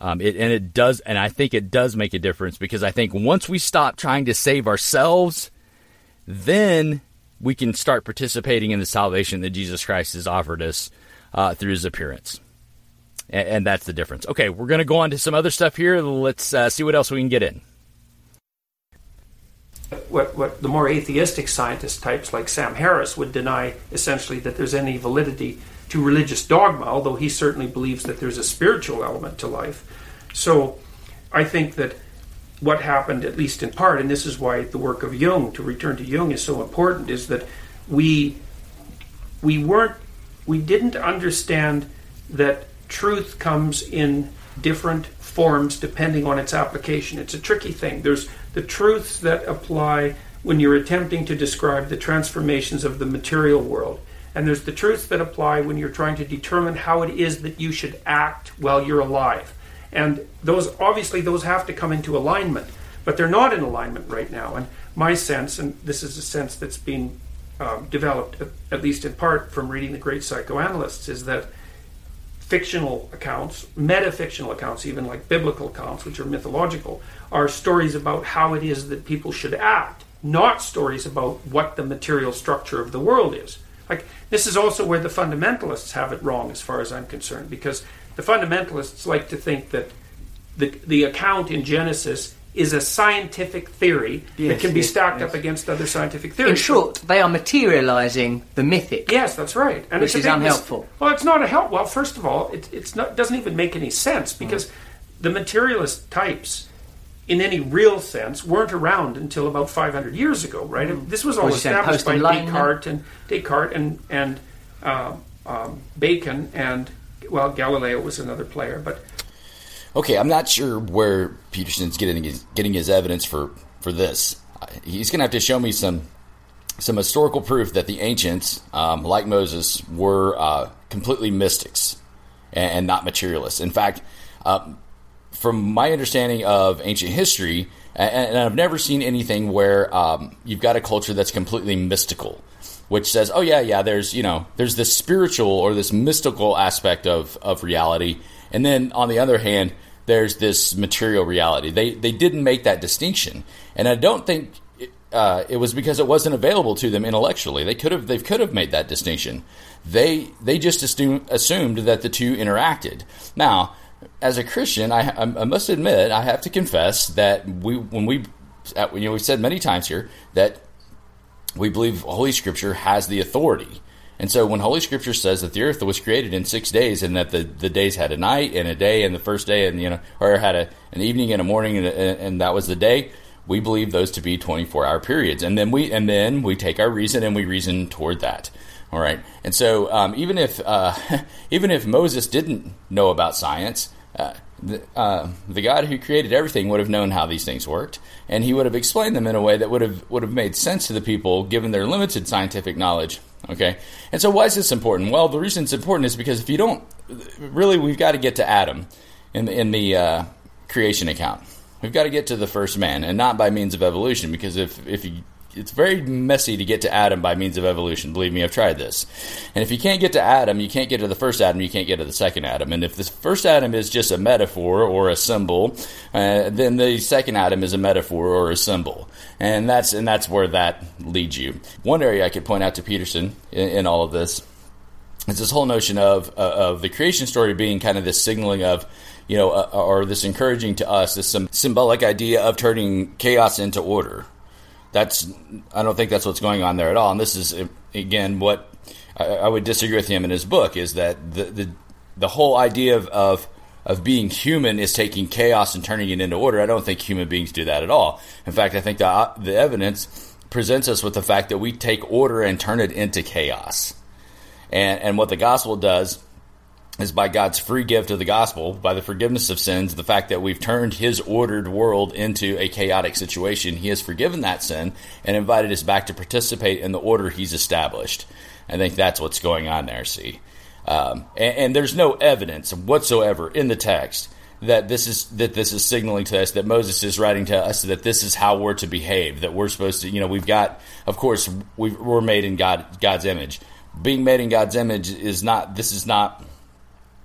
Um, it, and it does, and I think it does make a difference because I think once we stop trying to save ourselves, then we can start participating in the salvation that Jesus Christ has offered us uh, through His appearance, and, and, that's the difference. Okay, we're going to go on to some other stuff here. Let's uh, see what else we can get in. What, what the more atheistic scientist types like Sam Harris would deny essentially that there's any validity to religious dogma, although he certainly believes that there's a spiritual element to life. So I think that what happened, at least in part, and this is why the work of Jung, to return to Jung, is so important, is that we we weren't we didn't understand that truth comes in different forms depending on its application. It's a tricky thing. There's the truths that apply when you're attempting to describe the transformations of the material world and there's the truths that apply when you're trying to determine how it is that you should act while you're alive. And those obviously those have to come into alignment, but they're not in alignment right now. And my sense, and this is a sense that's been um, developed at, at least in part from reading the great psychoanalysts, is that fictional accounts, metafictional accounts, even like biblical accounts, which are mythological, are stories about how it is that people should act, not stories about what the material structure of the world is. Like this is also where the fundamentalists have it wrong, as far as I'm concerned, because the fundamentalists like to think that the the account in Genesis is a scientific theory Yes, that can be yes, stacked yes. up against other scientific theories. In short, they are materialising the mythic. Yes, that's right. And Which it's is big mis- unhelpful. well, it's not a help. Well, first of all, it it's not doesn't even make any sense because the materialist types, in any real sense, weren't around until about 500 years ago, right? This was all Was established by? Descartes and Descartes and and uh, um, Bacon and well, Galileo was another player, but Okay, I'm not sure where Peterson's getting his, getting his evidence for, for this. He's going to have to show me some some historical proof that the ancients, um, like Moses, were uh, completely mystics and, and not materialists. In fact, um, from my understanding of ancient history, and, I've never seen anything where um, you've got a culture that's completely mystical, which says, "Oh yeah, yeah, there's you know there's this spiritual or this mystical aspect of of reality," and then on the other hand, there's this material reality. They they didn't make that distinction, and I don't think uh, it was because it wasn't available to them intellectually. They could have they could have made that distinction. They they just assumed, assumed that the two interacted. Now, as a Christian, I, I must admit I have to confess that we when we uh, you know we've said many times here that we believe Holy Scripture has the authority. And so when Holy Scripture says that the earth was created in six days and that the, the days had a night and a day and the first day and, you know, or had a, an evening and a morning and, and that was the day, we believe those to be 24 hour periods. And then we, and then we take our reason and we reason toward that. All right. And so um, even if, uh, even if Moses didn't know about science, uh, the, uh, the God who created everything would have known how these things worked, and He would have explained them in a way that would have would have made sense to the people, given their limited scientific knowledge. Okay, and so why is this important? Well, the reason it's important is because if you don't, really, we've got to get to Adam in the, in the uh, creation account. We've got to get to the first man, and not by means of evolution, because if if you it's very messy to get to Adam by means of evolution. Believe me, I've tried this. And if you can't get to Adam, you can't get to the first Adam, you can't get to the second Adam. And if the first Adam is just a metaphor or a symbol, uh, then the second Adam is a metaphor or a symbol. And that's and that's where that leads you. One area I could point out to Peterson in, in all of this is this whole notion of uh, of the creation story being kind of this signaling of you know, uh, or this encouraging to us, this symbolic idea of turning chaos into order that's I don't think that's what's going on there at all. And this is again what I, I would disagree with him in his book is that the the, the whole idea of, of of being human is taking chaos and turning it into order. I don't think human beings do that at all. In fact, I think the the evidence presents us with the fact that we take order and turn it into chaos. And and what the gospel does is by God's free gift of the gospel, by the forgiveness of sins, the fact that we've turned his ordered world into a chaotic situation. He has forgiven that sin and invited us back to participate in the order he's established. I think that's what's going on there, see. Um, and, and, there's no evidence whatsoever in the text that this is that this is signaling to us that Moses is writing to us that this is how we're to behave. That we're supposed to, you know, we've got, of course, we are made in God God's image. Being made in God's image is not. This is not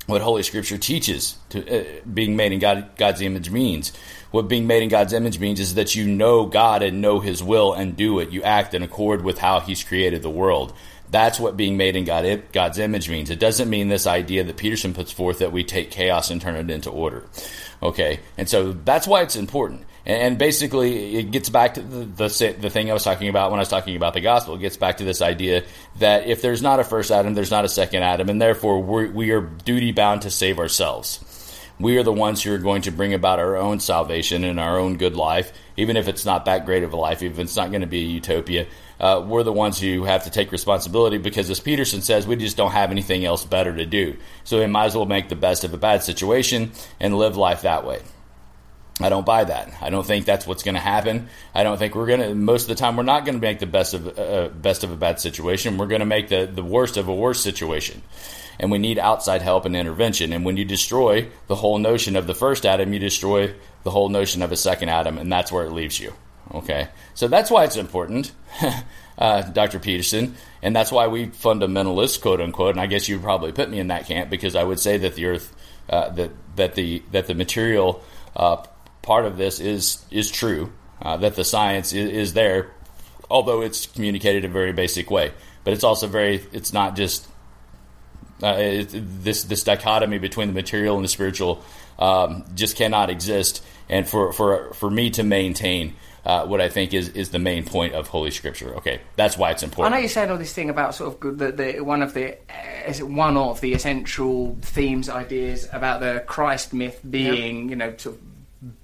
what Holy Scripture teaches to uh, being made in God, God's image means. What being made in God's image means is that you know God and know His will and do it. You act in accord with how He's created the world. That's what being made in God, God's image means. It doesn't mean this idea that Peterson puts forth that we take chaos and turn it into order. Okay, and so that's why it's important. And basically, it gets back to the, the, the thing I was talking about when I was talking about the gospel. It gets back to this idea that if there's not a first Adam, there's not a second Adam, and therefore we're, we are duty bound to save ourselves. We are the ones who are going to bring about our own salvation and our own good life, even if it's not that great of a life, even if it's not going to be a utopia. Uh, we're the ones who have to take responsibility because, as Peterson says, we just don't have anything else better to do. So we might as well make the best of a bad situation and live life that way. I don't buy that. I don't think that's what's going to happen. I don't think we're going to. Most of the time, we're not going to make the best of uh, best of a bad situation. We're going to make the the worst of a worse situation, and we need outside help and intervention. And when you destroy the whole notion of the first Adam, you destroy the whole notion of a second Adam, and that's where it leaves you. Okay, so that's why it's important, uh, Dr. Peterson, and that's why we fundamentalists, quote unquote. And I guess you'd probably put me in that camp because I would say that the Earth, uh, that that the that the material uh, part of this is is true, uh, that the science is, is, there, although it's communicated in a very basic way. But it's also very, it's not just uh, it, this this dichotomy between the material and the spiritual um, just cannot exist. And for for for me to maintain. Uh, what I think is, is the main point of Holy Scripture. Okay, that's why it's important. I know you're saying all this thing about sort of the, the one of the is it one of the essential themes, ideas about the Christ myth being, you know, sort of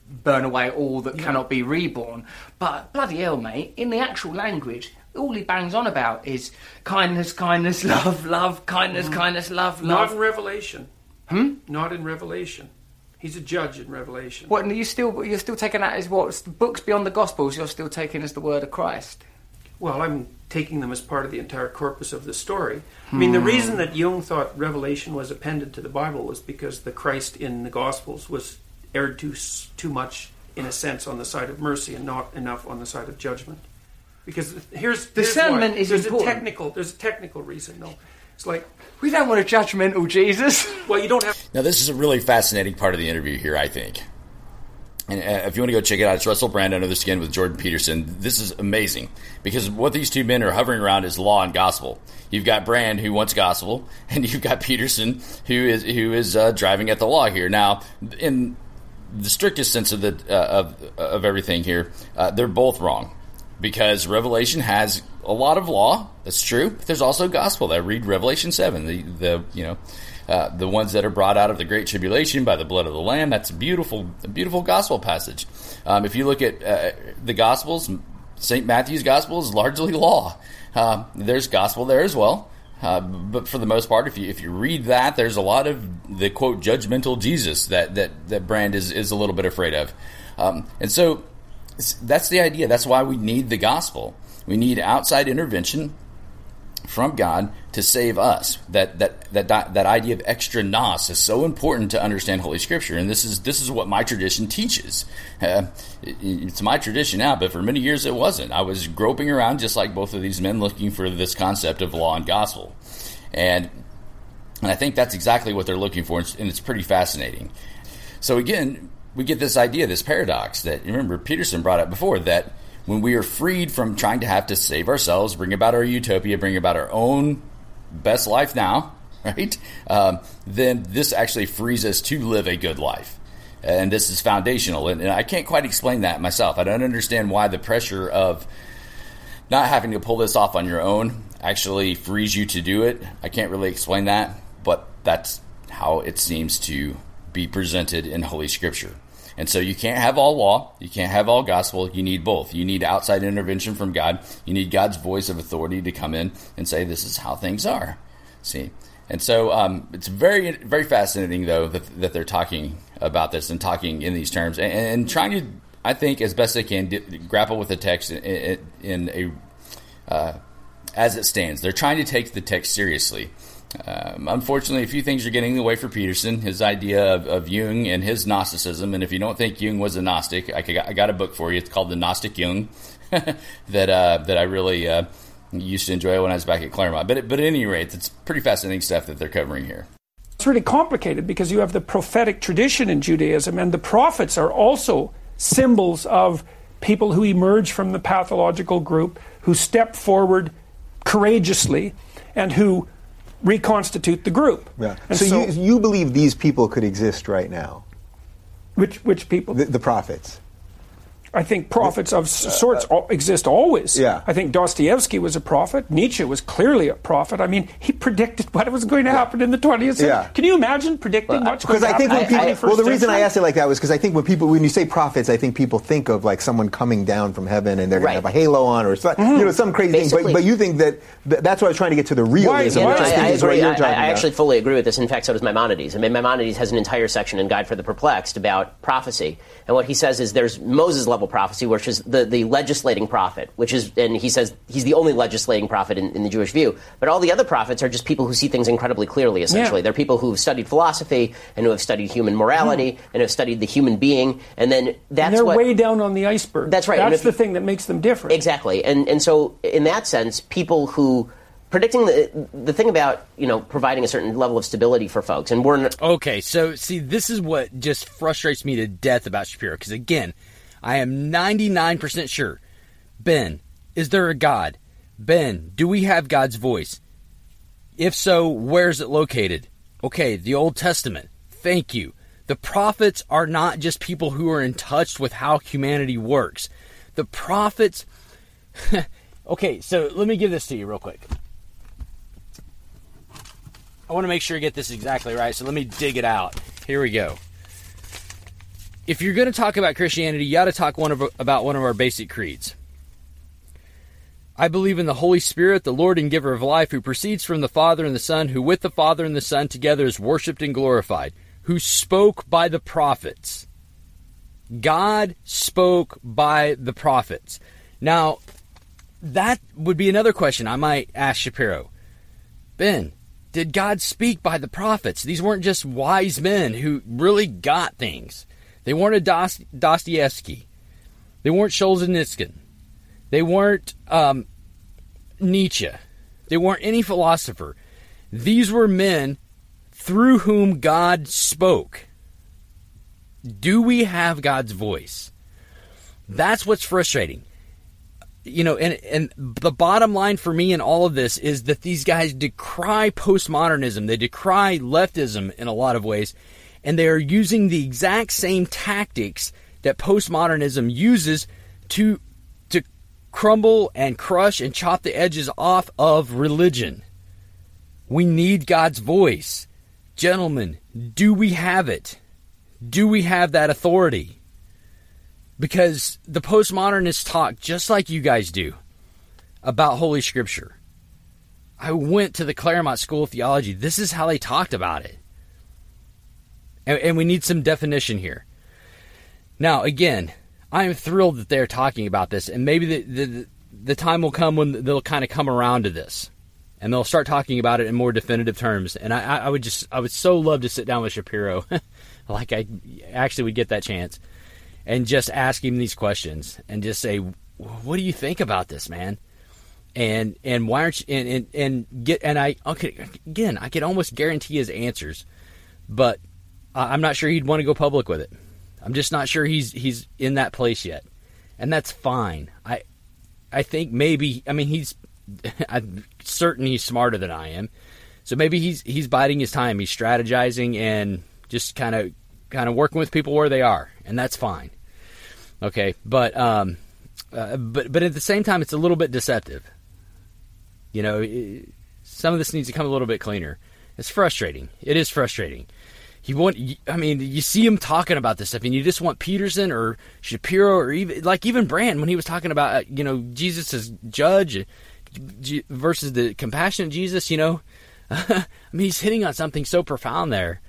burn away all that yeah. cannot be reborn. But bloody hell, mate, in the actual language, all he bangs on about is kindness, kindness, love, love, kindness, mm. kindness, love, love. Not in Revelation. Hmm? Not in Revelation. He's a judge in Revelation. What? And you still you're still taking that as what books beyond the Gospels? You're still taking as the word of Christ. Well, I'm taking them as part of the entire corpus of the story. I mean, the hmm. reason that Jung thought Revelation was appended to the Bible was because the Christ in the Gospels was erred too too much in a sense on the side of mercy and not enough on the side of judgment. Because here's discernment here's is there's important. a technical there's a technical reason though. It's like we don't want a judgmental Jesus. Well, you don't have. Now, this is a really fascinating part of the interview here. I think And uh, if you want to go check it out, it's Russell Brand Under the Skin with Jordan Peterson. This is amazing because what these two men are hovering around is law and gospel. You've got Brand who wants gospel, and you've got Peterson who is who is uh, driving at the law here. Now, in the strictest sense of the uh, of of everything here, uh, they're both wrong because Revelation has a lot of law. That's true. But there's also gospel. I read Revelation seven. The the you know. Uh, the ones that are brought out of the great tribulation by the blood of the lamb that's a beautiful a beautiful gospel passage um, if you look at uh, the gospels st matthew's gospel is largely law uh, there's gospel there as well uh, but for the most part, if you if you read that, there's a lot of the quote judgmental Jesus that that that Brand is is a little bit afraid of, um, and so that's the idea. That's why we need the gospel. We need outside intervention from God to save us. That that that that idea of extra nos is so important to understand Holy Scripture, and this is this is what my tradition teaches. Uh, it, it's my tradition now, but for many years it wasn't. I was groping around just like both of these men, looking for this concept of law and gospel, and and I think that's exactly what they're looking for, and it's pretty fascinating. So again, we get this idea, this paradox that remember Peterson brought up before that when we are freed from trying to have to save ourselves, bring about our utopia, bring about our own best life now, right? Um, then this actually frees us to live a good life. And this is foundational. And, and I can't quite explain that myself. I don't understand why the pressure of not having to pull this off on your own actually frees you to do it. I can't really explain that, but that's how it seems to be presented in Holy Scripture. And so you can't have all law, you can't have all gospel, you need both. You need outside intervention from God, you need God's voice of authority to come in and say, this is how things are. See? And so um, it's very, very fascinating, though, that, that, they're talking about this and talking in these terms and, and trying to, I think, as best they can, grapple with the text in, in a uh, as it stands. They're trying to take the text seriously. Um, unfortunately, a few things are getting in the way for Peterson. His idea of, of, Jung and his Gnosticism, and if you don't think Jung was a Gnostic, I got, I got a book for you. It's called The Gnostic Jung that uh, that I really uh, used to enjoy when I was back at Claremont. But but at any rate, it's pretty fascinating stuff that they're covering here. It's really complicated because you have the prophetic tradition in Judaism, and the prophets are also symbols of people who emerge from the pathological group, who step forward courageously, and who reconstitute the group. Yeah. So, so, you, you believe these people could exist right now? Which which people? The, the prophets. I think prophets of sorts uh, exist always. Yeah. I think Dostoevsky was a prophet. Nietzsche was clearly a prophet. I mean, he predicted what was going to happen in the 20th century. Yeah. Can you imagine predicting well, what's going to happen? Because I think when people, well, the reason I asked it like that was because I think when people, when you say prophets, I think people think of like someone coming down from heaven and they're going right. to have a halo on or some, mm-hmm. you know some crazy Basically, thing. But, but you think that that's what I was trying to get to the realism. Why, why, I, I, agree. I, I actually fully agree with this. In fact, so does Maimonides. I mean, Maimonides has an entire section in Guide for the Perplexed about prophecy, and what he says is there's Moses level prophecy, which is the, the legislating prophet, which is, and he says he's the only legislating prophet in, in, the Jewish view. But all the other prophets are just people who see things incredibly clearly, essentially. Yeah. They're people who have studied philosophy and who have studied human morality mm. and have studied the human being. And then that's and they're what, way down on the iceberg. That's right. That's the thing that makes them different. Exactly. And, and so, in that sense, people who predicting the the thing about you know providing a certain level of stability for folks and we're okay so see this is what just frustrates me to death about shapiro because again i am 99% sure Ben, is there a God? Ben, do we have God's voice? If so, where is it located? Okay, the Old Testament. Thank you. The prophets are not just people who are in touch with how humanity works. The prophets. okay, so let me give this to you real quick. I want to make sure I get this exactly right, so let me dig it out. Here we go. If you're going to talk about Christianity, you got to talk one of, about one of our basic creeds. I believe in the Holy Spirit, the Lord and giver of life, who proceeds from the Father and the Son, who with the Father and the Son together is worshiped and glorified, who spoke by the prophets. God spoke by the prophets. Now, that would be another question I might ask Shapiro. Ben, did God speak by the prophets? These weren't just wise men who really got things. They weren't a Dostoevsky. They weren't Solzhenitsyn. They weren't um, Nietzsche. They weren't any philosopher. These were men through whom God spoke. Do we have God's voice? That's what's frustrating. You know, and and the bottom line for me in all of this is that these guys decry postmodernism. They decry leftism in a lot of ways, and they are using the exact same tactics that postmodernism uses to to crumble and crush and chop the edges off of religion. We need God's voice. Gentlemen, do we have it? Do we have that authority? Because the postmodernists talk just like you guys do about Holy Scripture. I went to the Claremont School of Theology. This is how they talked about it. And, and we need some definition here. Now, again, I am thrilled that they're talking about this, and maybe the, the, the time will come when they'll kind of come around to this and they'll start talking about it in more definitive terms. And I, I would just, I would so love to sit down with Shapiro, like I actually would get that chance, and just ask him these questions and just say, "What do you think about this, man?" And and why aren't you and and, and get and I okay again I could almost guarantee his answers, but I'm not sure he'd want to go public with it. I'm just not sure he's he's in that place yet, and that's fine. I I think maybe I mean he's I'm certain he's smarter than I am. So maybe he's he's biding his time. He's strategizing and just kind of kind of working with people where they are, and that's fine. Okay, but um, uh, but but at the same time, it's a little bit deceptive. You know, some of this needs to come a little bit cleaner. It's frustrating. It is frustrating. You want, I mean, you see him talking about this stuff, and you just want Peterson or Shapiro or even like even Brand when he was talking about uh, you know Jesus as judge versus the compassionate Jesus, you know, I mean, he's hitting on something so profound there,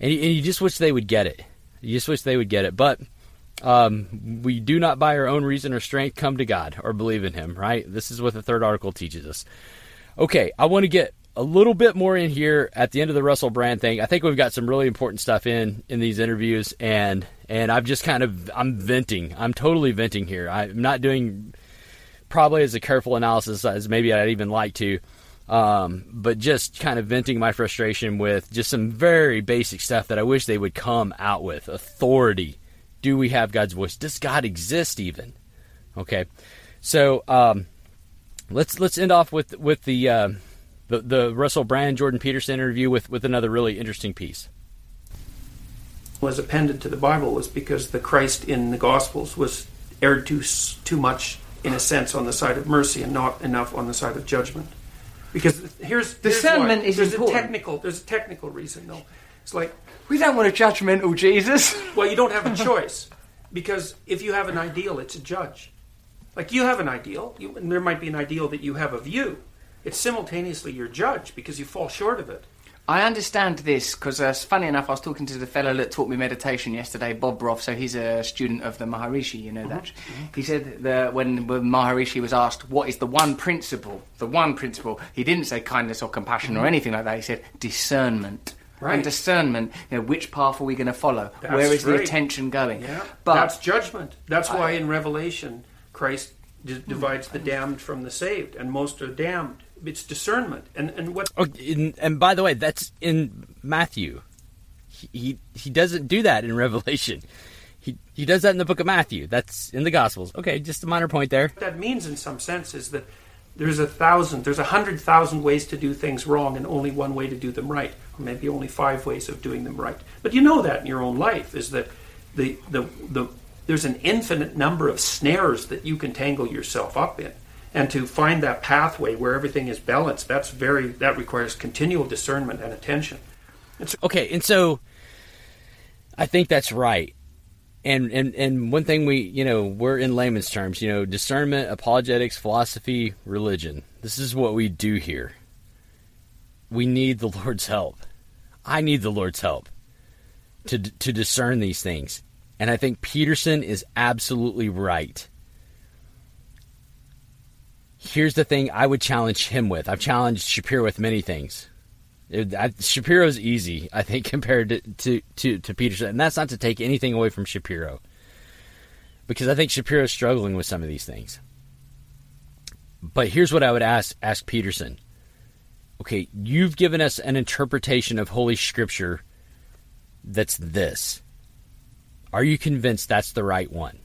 and you, and you, just wish they would get it. You just wish they would get it. But um, we do not, by our own reason or strength, come to God or believe in Him. Right? This is what the third article teaches us. Okay, I want to get a little bit more in here at the end of the Russell Brand thing. I think we've got some really important stuff in in these interviews, and and I've just kind of I'm venting. I'm totally venting here. I'm not doing probably as a careful analysis as maybe I'd even like to. Um, but just kind of venting my frustration with just some very basic stuff that I wish they would come out with. Authority. Do we have God's voice? Does God exist even? Okay. So um, let's let's end off with with the, uh, the the Russell Brand Jordan Peterson interview with with another really interesting piece. Was appended to the Bible was because the Christ in the Gospels was erred too too much in a sense, on the side of mercy and not enough on the side of judgment. Because here's discernment here's is there's important. a technical there's a technical reason though. It's like we don't want a judgmental oh, Jesus. well, you don't have a choice because if you have an ideal, it's a judge. Like you have an ideal, you, and there might be an ideal that you have of you. It's simultaneously your judge because you fall short of it. I understand this because, uh, funny enough, I was talking to the fellow that taught me meditation yesterday, Bob Roth. So he's a student of the Maharishi, you know that. Mm-hmm. Mm-hmm. He said that when, when Maharishi was asked, What is the one principle? The one principle, he didn't say kindness or compassion or mm-hmm. anything like that. He said discernment. Right. And discernment, you know, which path are we going to follow? That's Where is the attention going? Yeah, But that's judgment. That's why in Revelation, Christ d- divides the damned from the saved, and most are damned. It's discernment, and and what Oh, in, and by the way, that's in Matthew. He, he he doesn't do that in Revelation. He he does that in the book of Matthew. That's in the Gospels. Okay, just a minor point there. that means in some sense is that there's a thousand, there's a hundred thousand ways to do things wrong, and only one way to do them right, or maybe only five ways of doing them right. But you know that in your own life is that the the the there's an infinite number of snares that you can tangle yourself up in. And to find that pathway where everything is balanced, that's very that requires continual discernment and attention. Okay, and so I think that's right. And and and one thing we you know we're in layman's terms you know discernment, apologetics, philosophy, religion. This is what we do here. We need the Lord's help. I need the Lord's help to to discern these things. And I think Peterson is absolutely right. Here's the thing I would challenge him with. I've challenged Shapiro with many things. It- I, Shapiro's easy, I think, compared to, to, to, to Peterson. And that's not to take anything away from Shapiro. Because I think Shapiro's struggling with some of these things. But here's what I would ask ask Peterson. Okay, you've given us an interpretation of Holy Scripture that's this. Are you convinced that's the right one?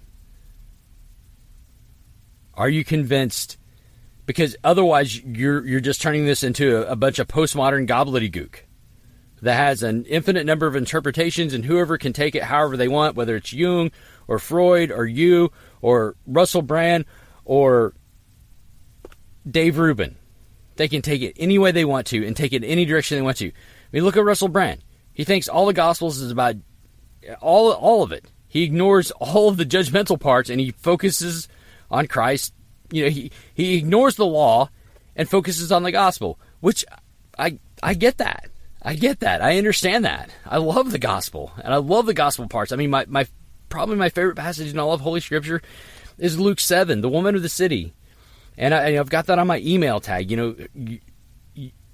Are you convinced? Because otherwise, you're you're just turning this into a, a bunch of postmodern gobbledygook that has an infinite number of interpretations, and whoever can take it however they want, whether it's Jung or Freud or you or Russell Brand or Dave Rubin, they can take it any way they want to and take it any direction they want to. I mean, look at Russell Brand. He thinks all the Gospels is about all all of it. He ignores all of the judgmental parts and he focuses on Christ. You know, he he ignores the law and focuses on the gospel, which I I get that. I get that. I understand that. I love the gospel and I love the gospel parts. I mean, my my probably my favorite passage in all of Holy Scripture is Luke seven, the woman of the city, and I, I've got that on my email tag. You know, you,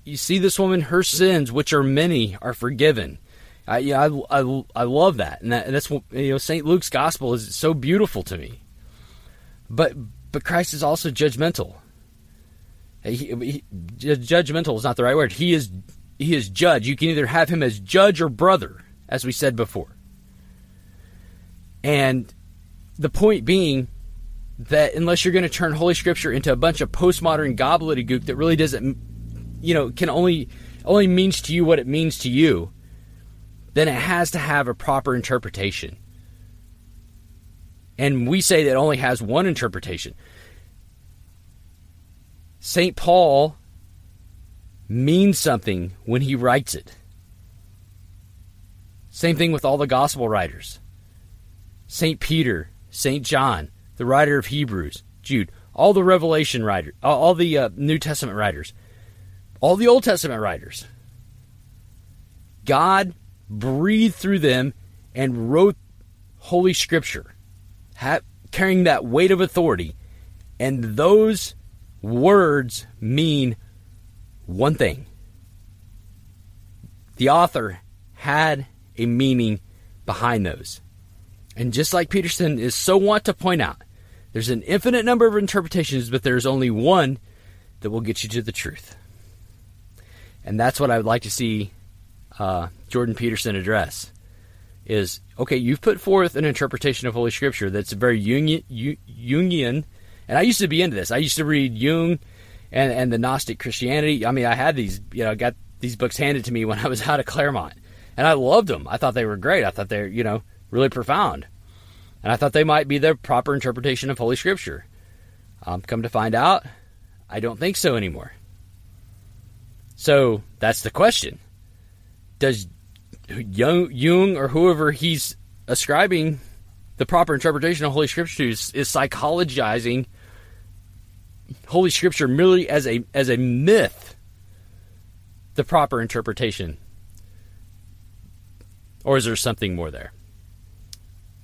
you, see this woman, her sins, which are many, are forgiven. I, I, I, I love that, and that, that's what you know. Saint Luke's gospel is so beautiful to me. But but Christ is also judgmental. He, he, judgmental is not the right word. He is he is judge. You can either have him as judge or brother, as we said before. And the point being that unless you're going to turn Holy Scripture into a bunch of postmodern gobbledygook that really doesn't, you know, can only only means to you what it means to you, then it has to have a proper interpretation. And we say that only has one interpretation. St. Paul means something when he writes it. Same thing with all the gospel writers. St. Peter, St. John, the writer of Hebrews, Jude, all the Revelation writers, all the uh, New Testament writers, all the Old Testament writers. God breathed through them and wrote Holy Scripture, carrying that weight of authority. And those words mean one thing the author had a meaning behind those. And just like Peterson is so want to point out, there's an infinite number of interpretations, but there's only one that will get you to the truth. And that's what I would like to see uh, Jordan Peterson address is okay, you've put forth an interpretation of Holy Scripture that's very Jungian, and I used to be into this. I used to read Jung and, and the Gnostic Christianity. I mean, I had these, you know, got these books handed to me when I was out of Claremont, and I loved them. I thought they were great. I thought they're, you know, really profound, and I thought they might be the proper interpretation of Holy Scripture. Um, come to find out, I don't think so anymore. So that's the question does Jung or whoever he's ascribing the proper interpretation of Holy Scripture is, is psychologizing Holy Scripture merely as a as a myth the proper interpretation? Or is there something more there?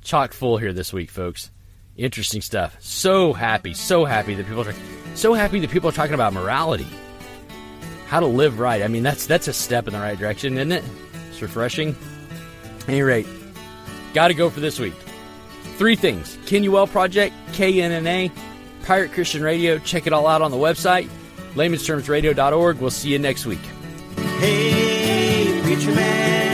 Chock full here this week, folks. Interesting stuff. So happy, so happy that people are so happy that people are talking about morality how to live right. I mean, that's that's a step in the right direction, isn't it? Refreshing. At any rate, got to go for this week. Three things: Kenuel Project, KNNA, Pirate Christian Radio. Check it all out on the website, laymanstermsradio.org. We'll see you next week. Hey, preacher man.